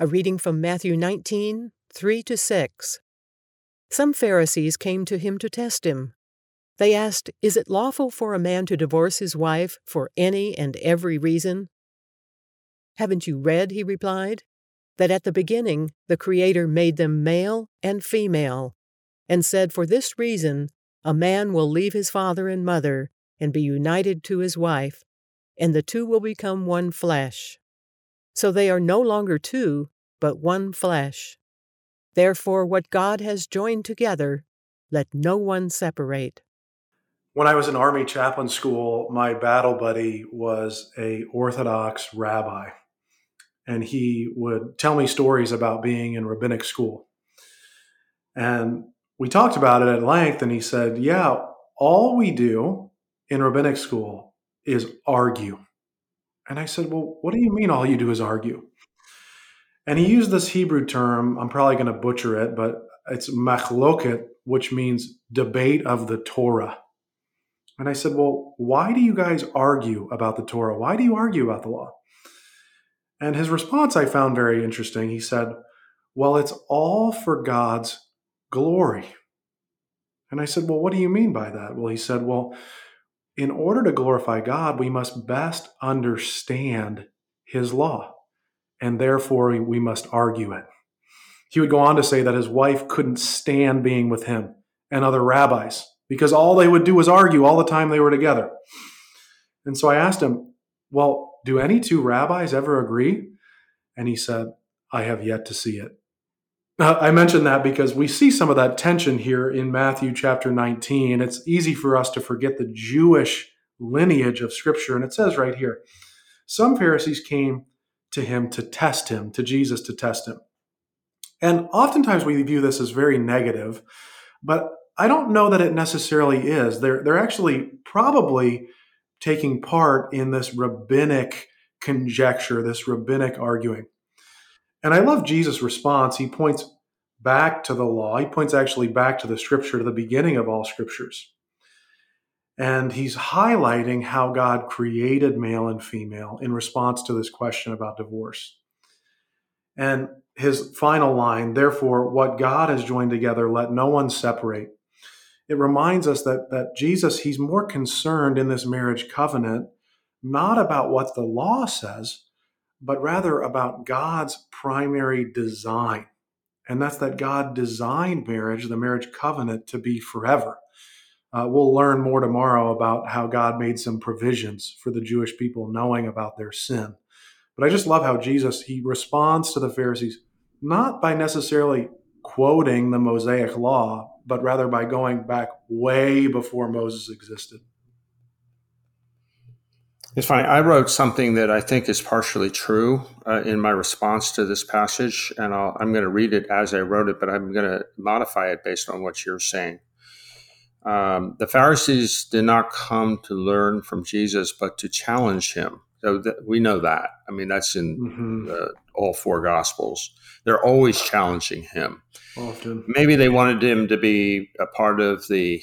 A reading from Matthew 19, 3 to 6. Some Pharisees came to him to test him. They asked, Is it lawful for a man to divorce his wife for any and every reason? Haven't you read, he replied, that at the beginning the Creator made them male and female, and said, For this reason a man will leave his father and mother and be united to his wife, and the two will become one flesh. So they are no longer two, but one flesh. Therefore, what God has joined together, let no one separate. When I was in Army chaplain school, my battle buddy was a Orthodox rabbi, and he would tell me stories about being in rabbinic school. And we talked about it at length, and he said, Yeah, all we do in rabbinic school is argue. And I said, Well, what do you mean all you do is argue? And he used this Hebrew term, I'm probably going to butcher it, but it's machloket, which means debate of the Torah. And I said, Well, why do you guys argue about the Torah? Why do you argue about the law? And his response I found very interesting. He said, Well, it's all for God's glory. And I said, Well, what do you mean by that? Well, he said, Well, in order to glorify God, we must best understand his law, and therefore we must argue it. He would go on to say that his wife couldn't stand being with him and other rabbis because all they would do was argue all the time they were together. And so I asked him, Well, do any two rabbis ever agree? And he said, I have yet to see it. I mentioned that because we see some of that tension here in Matthew chapter 19. It's easy for us to forget the Jewish lineage of Scripture. And it says right here some Pharisees came to him to test him, to Jesus to test him. And oftentimes we view this as very negative, but I don't know that it necessarily is. They're, they're actually probably taking part in this rabbinic conjecture, this rabbinic arguing. And I love Jesus' response. He points back to the law. He points actually back to the scripture, to the beginning of all scriptures. And he's highlighting how God created male and female in response to this question about divorce. And his final line, therefore, what God has joined together, let no one separate. It reminds us that, that Jesus, he's more concerned in this marriage covenant, not about what the law says, but rather about God's primary design. And that's that God designed marriage, the marriage covenant, to be forever. Uh, we'll learn more tomorrow about how God made some provisions for the Jewish people knowing about their sin. But I just love how Jesus he responds to the Pharisees not by necessarily quoting the Mosaic law, but rather by going back way before Moses existed. It's funny. I wrote something that I think is partially true uh, in my response to this passage, and i am going to read it as I wrote it, but I'm going to modify it based on what you're saying. Um, the Pharisees did not come to learn from Jesus, but to challenge him. So th- we know that. I mean, that's in mm-hmm. uh, all four Gospels. They're always challenging him. Often. Maybe they wanted him to be a part of the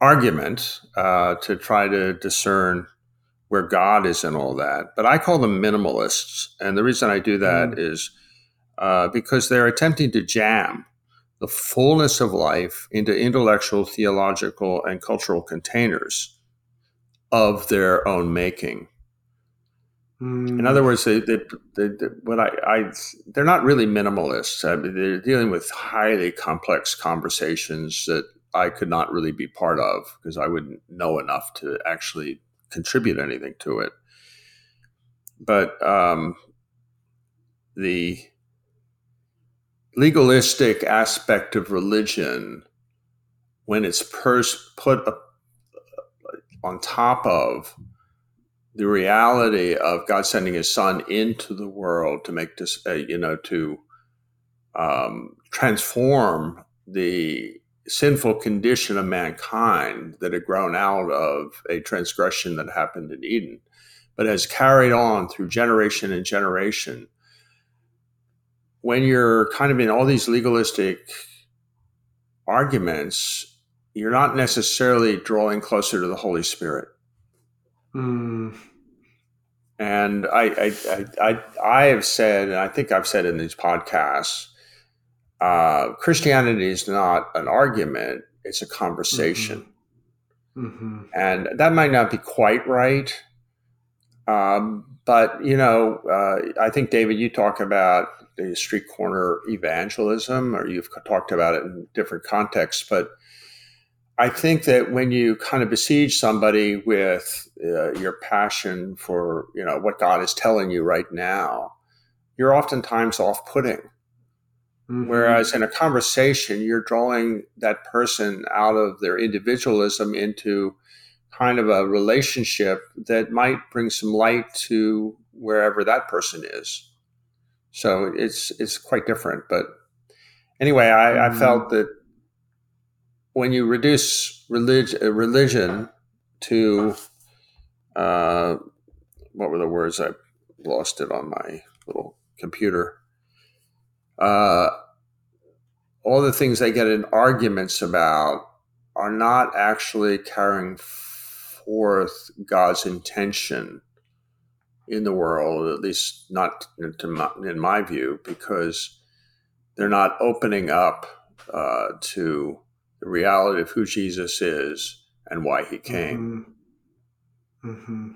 argument uh, to try to discern where God is in all that. But I call them minimalists. And the reason I do that mm. is uh, because they're attempting to jam the fullness of life into intellectual, theological, and cultural containers of their own making. Mm. In other words, they, they, they, they what I, I, they're not really minimalists. I mean, they're dealing with highly complex conversations that I could not really be part of because I wouldn't know enough to actually contribute anything to it. But um, the legalistic aspect of religion, when it's pers- put on top of the reality of God sending His Son into the world to make this, uh, you know, to um, transform the sinful condition of mankind that had grown out of a transgression that happened in Eden, but has carried on through generation and generation. When you're kind of in all these legalistic arguments, you're not necessarily drawing closer to the Holy Spirit. Mm. And I, I, I, I, I have said, and I think I've said in these podcasts, uh, Christianity is not an argument; it's a conversation. Mm-hmm. Mm-hmm. And that might not be quite right. Um, but you know, uh, I think David, you talk about the street corner evangelism, or you've talked about it in different contexts. But I think that when you kind of besiege somebody with uh, your passion for you know what God is telling you right now, you're oftentimes off-putting. Mm-hmm. Whereas in a conversation, you're drawing that person out of their individualism into kind of a relationship that might bring some light to wherever that person is. So it's it's quite different. But anyway, I, mm-hmm. I felt that when you reduce religion religion to uh, what were the words I lost it on my little computer. Uh, all the things they get in arguments about are not actually carrying forth God's intention in the world, at least not my, in my view, because they're not opening up uh, to the reality of who Jesus is and why he came. Mm-hmm. Mm-hmm.